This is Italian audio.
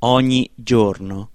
ogni giorno.